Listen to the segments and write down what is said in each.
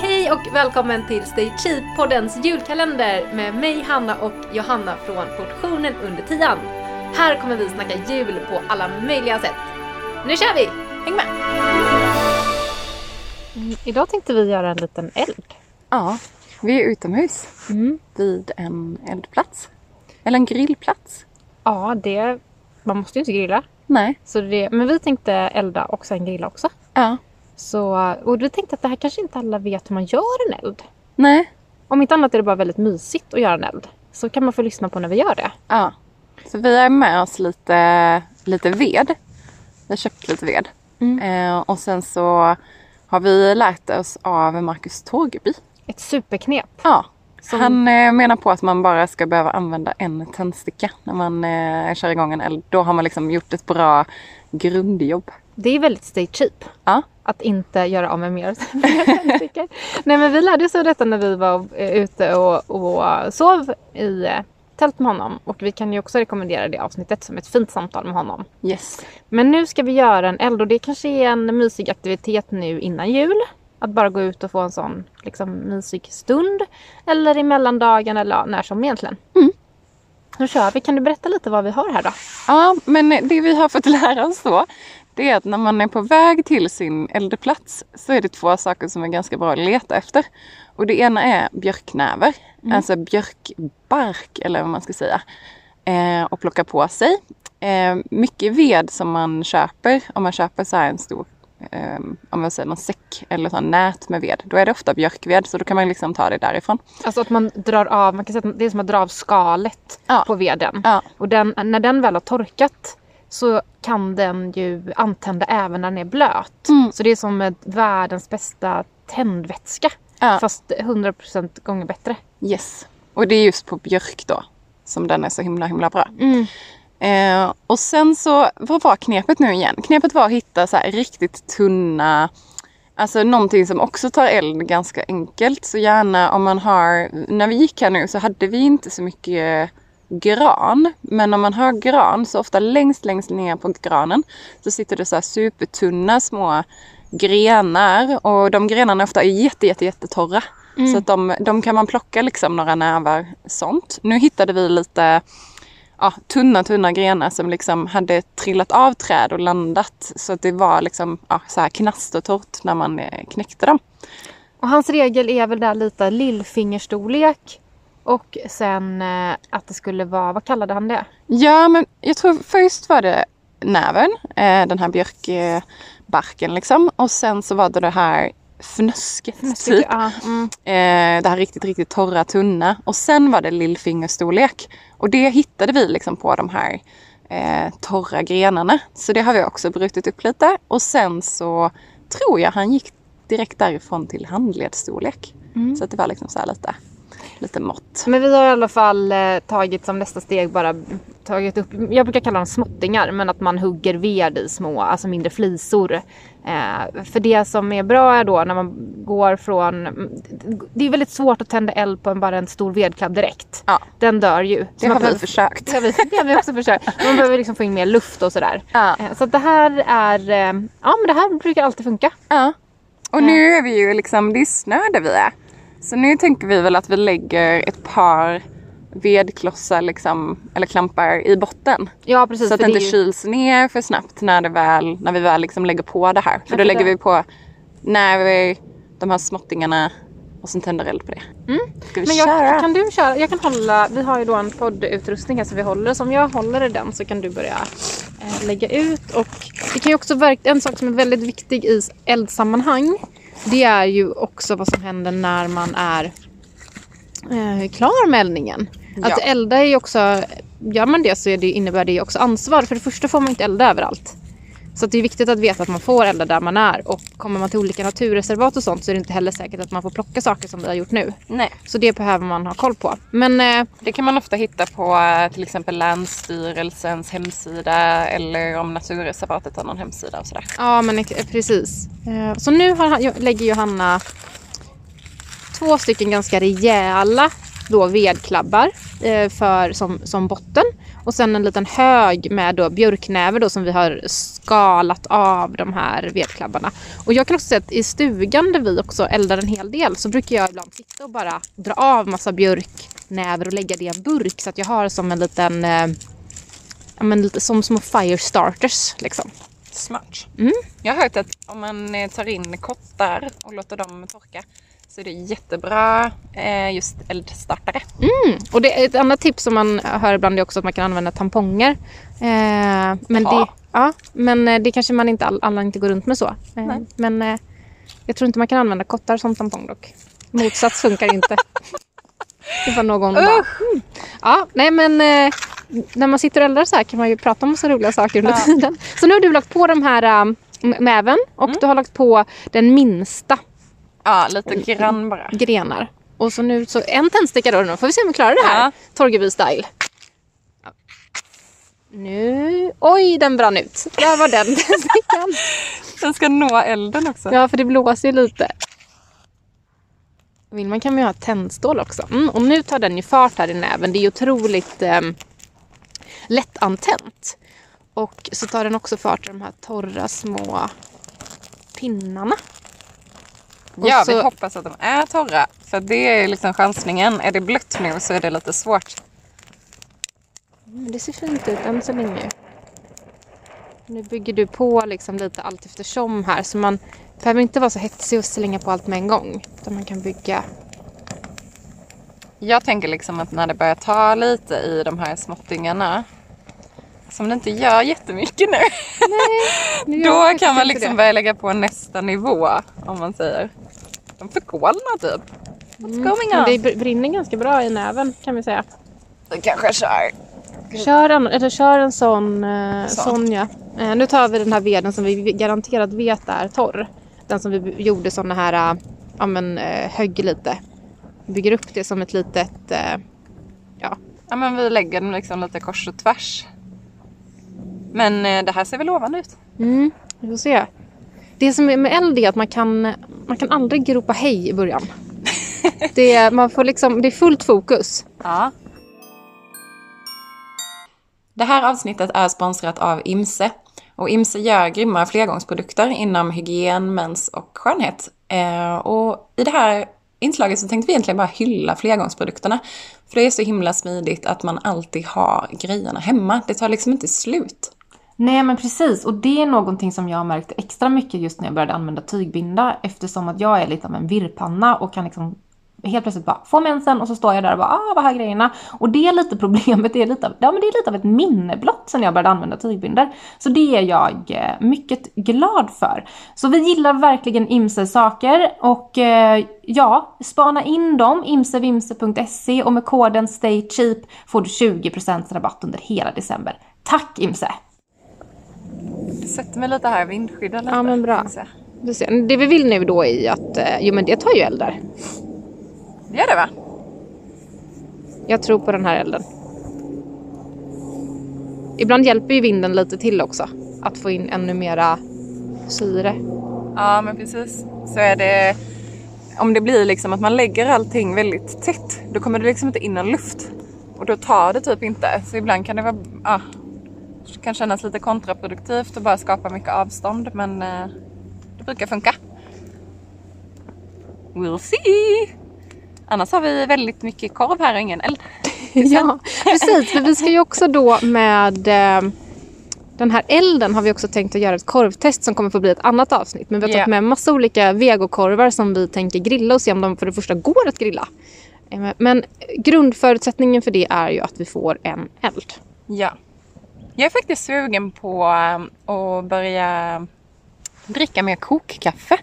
Hej och välkommen till Stay Cheap-poddens julkalender med mig Hanna och Johanna från Portionen under tian. Här kommer vi snacka jul på alla möjliga sätt. Nu kör vi! Häng med! Mm, idag tänkte vi göra en liten eld. Ja, vi är utomhus Mm. vid en eldplats. Eller en grillplats. Ja, det... Man måste ju inte grilla. Nej. Så det, men vi tänkte elda och sen grilla också. Ja. Så, och vi tänkte att det här kanske inte alla vet hur man gör en eld. Nej. Om inte annat är det bara väldigt mysigt att göra en eld. Så kan man få lyssna på när vi gör det. Ja. Så vi har med oss lite, lite ved. Vi har köpt lite ved. Eh, och sen så har vi lärt oss av Marcus Tågeby. Ett superknep. Ja. Som- Han eh, menar på att man bara ska behöva använda en tändsticka när man eh, kör igång en eld. Då har man liksom gjort ett bra grundjobb. Det är väldigt stay cheap. Ja. Att inte göra av med mer tändstickor. Nej men vi lärde oss av detta när vi var eh, ute och, och sov i eh, tält med honom. Och vi kan ju också rekommendera det avsnittet som ett fint samtal med honom. Yes. Men nu ska vi göra en eld och det kanske är en mysig aktivitet nu innan jul. Att bara gå ut och få en sån liksom, mysig stund. Eller i mellandagen eller när som egentligen. Mm. Nu kör vi. Kan du berätta lite vad vi har här då? Ja, men det vi har fått lära oss då, det är att när man är på väg till sin eldplats så är det två saker som är ganska bra att leta efter. Och det ena är björknäver, alltså björkbark eller vad man ska säga. Eh, och plocka på sig. Eh, mycket ved som man köper, om man köper så här en stor eh, om man säger någon säck eller så nät med ved, då är det ofta björkved så då kan man liksom ta det därifrån. Alltså att man drar av, man kan säga att det är som att dra av skalet Ja. på veden. Ja. Och den, när den väl har torkat så kan den ju antända även när den är blöt. Mm. Så det är som världens bästa tändvätska. Ja. Fast 100% gånger bättre. Yes. Och det är just på björk då som den är så himla himla bra. Eh, och sen så, vad var knepet nu igen? Knepet var att hitta så här riktigt tunna, alltså någonting som också tar eld ganska enkelt. Så gärna om man har, när vi gick här nu så hade vi inte så mycket gran. Men om man har gran så ofta längst längst ner på granen så sitter det så här supertunna små grenar och de grenarna ofta är jätte jätte jättetorra. Så att de, de kan man plocka liksom några nävar sånt. Nu hittade vi lite ja, tunna, tunna grenar som liksom hade trillat av träd och landat. Så att det var liksom ja, så här knastertorrt när man eh, knäckte dem. Och hans regel är väl där lite lillfingerstorlek. Och sen eh, att det skulle vara, vad kallade han det? Ja, men jag tror först var det näven, eh, den här björkbarken liksom. Och sen så var det det här fnösket typ. Ja, mm. Eh, det här riktigt, riktigt torra, tunna. Och sen var det lillfingerstorlek. Och det hittade vi liksom på de här eh, torra grenarna. Så det har vi också brutit upp lite. Och sen så tror jag han gick direkt därifrån till handledsstorlek. Så att det var liksom så här lite, lite mått. Men vi har i alla fall eh, tagit som nästa steg bara tagit upp, jag brukar kalla dem småttingar, men att man hugger ved i små, alltså mindre flisor. Eh, för det som är bra är då när man går från, det är väldigt svårt att tända eld på en, bara en stor vedklabb direkt. Ja. Den dör ju. Det Så har vi behöver- försökt. Det har vi, det har vi också försökt. Man behöver liksom få in mer luft och sådär. Ja. Eh, Så det här är, ja men det här brukar alltid funka. Ja. Och nu är vi ju liksom, det är snö där vi är. Så nu tänker vi väl att vi lägger ett par vedklossar liksom, eller klampar i botten. Ja precis. Så att det inte ju- kyls ner för snabbt när, det väl, när vi väl liksom lägger på det här. För då lägger vi på näver, de här småttingarna och sen tänder eld på det. Ska vi Men köra? jag, kan du köra? Jag kan hålla, vi har ju då en poddutrustning här som vi håller. Så om jag håller i den så kan du börja eh, lägga ut. Och det kan ju också verka, en sak som är väldigt viktig i eldsammanhang. Det är ju också vad som händer när man är eh, klar med eldningen. Att Ja. elda är ju också, gör man det så är det, innebär det ju också ansvar. För det första får man inte elda överallt. Så det är viktigt att veta att man får elda där man är. Och kommer man till olika naturreservat och sånt så är det inte heller säkert att man får plocka saker som vi har gjort nu. Nej. Så det behöver man ha koll på. Men eh, Det kan man ofta hitta på eh, till exempel Länsstyrelsens hemsida eller om Naturreservatet har någon hemsida och sådär. ja, men ex- precis. Eh, så nu har, lägger Johanna två stycken ganska rejäla då vedklabbar eh, för, som, som botten. Och sen en liten hög med då björknäver då som vi har skalat av de här vedklabbarna. Och jag kan också säga att i stugan där vi också eldar en hel del så brukar jag ibland sitta och bara dra av massa björknäver och lägga det i en burk så att jag har som en liten, eh, ja men lite som små fire starters liksom. Smart. Mm. Jag har hört att om man eh, tar in kottar och låter dem torka så är det jättebra eh, just eldstartare. Mm. Och det är ett annat tips som man hör ibland är också att man kan använda tamponger. Eh, men, Ja. det, ja, men eh, det kanske man inte all, alla inte går runt med så. Eh, men eh, jag tror inte man kan använda kottar som tampong dock. Motsats funkar inte. Det var någon bara, mm. Ja, nej men eh, när man sitter och eldar så här kan man ju prata om så roliga saker under Ja. tiden. Så nu har du lagt på de här äh, näven och Mm. du har lagt på den minsta Ja, lite grann bara. grenar. Och så nu så en tändsticka då. Nu får vi se om vi klarar det här. Ja. Torgeby style. Ja. Nu... Oj, den brann ut. Där var den tändstickan. Den ska nå elden också. Ja, för det blåser ju lite. Vill man kan man ju ha tändstål också. Mm, och nu tar den ju fart här i näven. Det är ju otroligt eh, lättantänt. Och så tar den också fart i de här torra små pinnarna. Och Ja, så- vi hoppas att de är torra. För det är liksom chansningen. Är det blött nu så är det lite svårt. Det ser fint ut än så länge. Nu bygger du på liksom lite allt eftersom här. Så man behöver inte vara så hetsig och slänga på allt med en gång. Utan man kan bygga. Jag tänker liksom att när det börjar ta lite i de här småttingarna. Som det inte gör jättemycket nu. Nu gör Då kan man liksom det. börja lägga på nästa nivå. Om man säger. De förkolnar typ. What's Mm, going men on? Det br- brinner ganska bra i näven kan vi säga. Du kanske kör. Kör en, eller kör en sån, eh, Så. sån ja. Eh, nu tar vi den här veden som vi garanterat vet är torr. Den som vi gjorde såna här, eh, ja men eh, högg lite. Bygger upp det som ett litet, eh, ja. Ja men vi lägger den liksom lite kors och tvärs. Men eh, det här ser väl lovande ut. Mm, vi får se. Det som är med eld är att man kan, man kan aldrig ropa hej i början. Det, är- man får liksom, det är fullt fokus. Ja. Det här avsnittet är sponsrat av Imse. Och Imse gör grymma flergångsprodukter inom hygien, mens och skönhet. Eh, och i det här inslaget så tänkte vi egentligen bara hylla flergångsprodukterna. För det är så himla smidigt att man alltid har grejerna hemma. Det tar liksom inte slut. Nej men precis och det är någonting som jag har märkt extra mycket just när jag började använda tygbinda eftersom att jag är lite av en virrpanna och kan liksom helt plötsligt bara få mensen och så står jag där och bara ah vad här grejerna. Och det är lite problemet, det är lite av, ja, men det är lite av ett minne blott sen jag började använda tygbinder. Så det är jag eh, mycket glad för. Så vi gillar verkligen Imse saker och eh, ja, spana in dem, imsevimse.se och med koden STAYCHEAP får du 20% rabatt under hela december. Tack Imse! Jag sätter mig lite här, vindskyddar lite. Ja, men bra. Det vi vill nu då är att, eh, jo men det tar ju eld där. Gör det va? Jag tror på den här elden. Ibland hjälper ju vinden lite till också. Att få in ännu mera syre. Ja men precis. Så är det om det blir liksom att man lägger allting väldigt tätt då kommer det liksom inte in någon luft. Och då tar det typ inte. Så ibland kan det vara, ja, det kan kännas lite kontraproduktivt att bara skapa mycket avstånd men eh, det brukar funka. We'll see! Annars har vi väldigt mycket korv här och ingen eld. Ja, precis. För vi ska ju också då med eh, den här elden har vi också tänkt att göra ett korvtest som kommer få bli ett annat avsnitt. Men vi har tagit Ja. med massa olika vegokorvar som vi tänker grilla och se om de för det första går att grilla. Eh, Men grundförutsättningen för det är ju att vi får en eld. Ja. Jag är faktiskt sugen på eh, att börja dricka mer kokkaffe.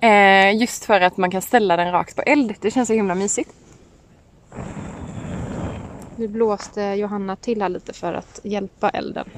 Eh, just för att man kan ställa den rakt på eld. Det känns så himla mysigt. Nu blåste Johanna till här lite för att hjälpa elden.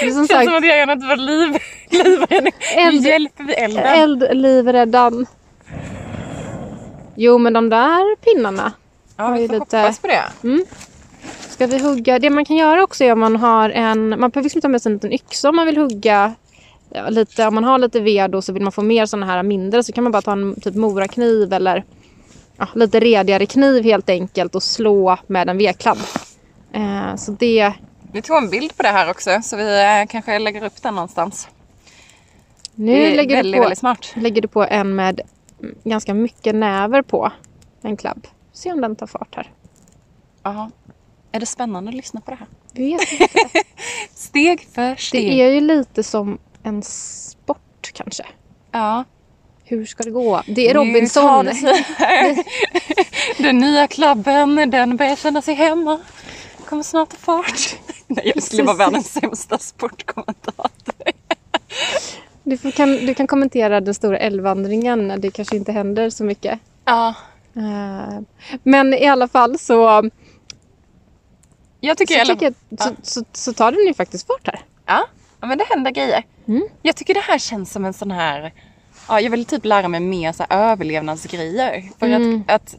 Det som känns som sagt, att jag gör något för liv, livräddning. Nu Eld- hjälper vi elden. eld, livräddan. Jo men de där pinnarna ja, vi får lite- hoppas på det. Ska vi hugga? Det man kan göra också är om man har en... Man behöver liksom ta med sig en liten yxa om man vill hugga ja, lite. Om man har lite ved och så vill man få mer sådana här mindre så kan man bara ta en typ morakniv eller ja, lite redigare kniv helt enkelt och slå med en vedkladd. Eh, så det, Vi tog en bild på det här också så vi eh, kanske lägger upp den någonstans. nu lägger, väldigt, du på, smart. lägger du på en med ganska mycket näver på. En klabb. Se om den tar fart här. Ja. Är det spännande att lyssna på det här? Vet inte. Steg för steg. Det är ju lite som en sport kanske. Ja. Hur ska det gå? Det är Robinson. Den nya klabben, den börjar känna sig hemma. Kommer snart ta fart. Nej, jag skulle vara världens sämsta sportkommentator. Du, får, kan, du kan kommentera den stora älgvandringen när det kanske inte händer så mycket. Ja. Eh, men i alla fall så, Jag tycker, så, jag, tycker jag, så, så, så tar den ju faktiskt fart här. Ja, ja, men det händer grejer. Mm. Jag tycker det här känns som en sån här... Ja, jag vill typ lära mig mer så här överlevnadsgrejer. För Mm. att, att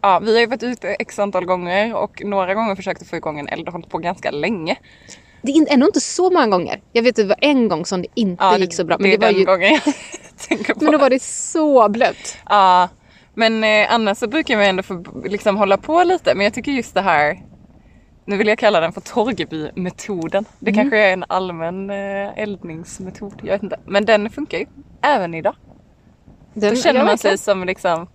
ja, vi har ju varit ute x antal gånger och några gånger försökt att få igång en eld och hållit på ganska länge. Det är ändå inte så många gånger. Jag vet att det var en gång som det inte Ja, gick så bra. Men det det, är var den ju, gången jag tänker på. men då var det så blött. Ja, men eh, annars så brukar man ändå få liksom hålla på lite. Men jag tycker just det här, nu vill jag kalla den för Torgeby-metoden. Det Mm. kanske är en allmän eh, eldningsmetod, jag vet inte. Men den funkar ju även idag. Den, Då känner man sig som liksom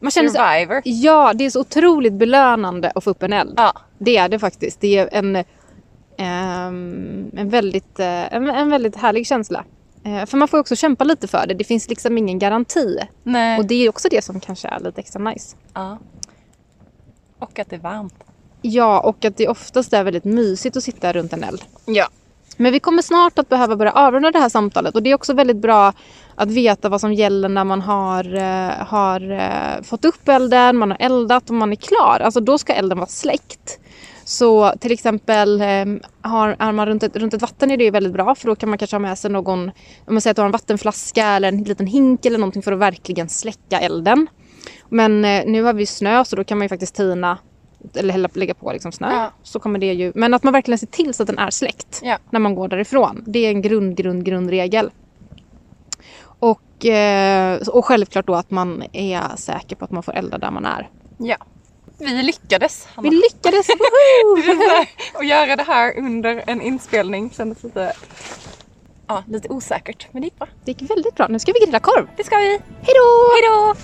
man känner survivor. Ja, det är så otroligt belönande att få upp en eld. Ja, Det är det faktiskt. Det är en, ehm, en, väldigt, eh, en, en väldigt härlig känsla. Eh, för man får också kämpa lite för det. Det finns liksom ingen garanti. nej. Och det är också det som kanske är lite extra nice. ja. Och att det är varmt. Ja, och att det oftast är väldigt mysigt att sitta runt en eld. Ja. Men vi kommer snart att behöva börja avrunda det här samtalet och det är också väldigt bra att veta vad som gäller när man har, eh, har eh, fått upp elden, man har eldat och man är klar. Alltså då ska elden vara släckt. Så till exempel eh, har, är man runt ett, runt ett vatten är det ju väldigt bra för då kan man kanske ha med sig någon, om man säger att du har en vattenflaska eller en liten hink eller någonting för att verkligen släcka elden. Men eh, nu har vi snö så då kan man ju faktiskt tina eller hälla, lägga på liksom snö. Ja. Så kommer det ju, men att man verkligen ser till så att den är släckt Ja. när man går därifrån. Det är en grund, grund, grundregel. Och, eh, och självklart då att man är säker på att man får elda där man är. ja. Vi lyckades. Hanna. Vi lyckades! Och göra det här under en inspelning kändes lite, ja, lite osäkert. Men det gick bra. Det gick väldigt bra. Nu ska vi grilla korv. Det ska vi. Hej då!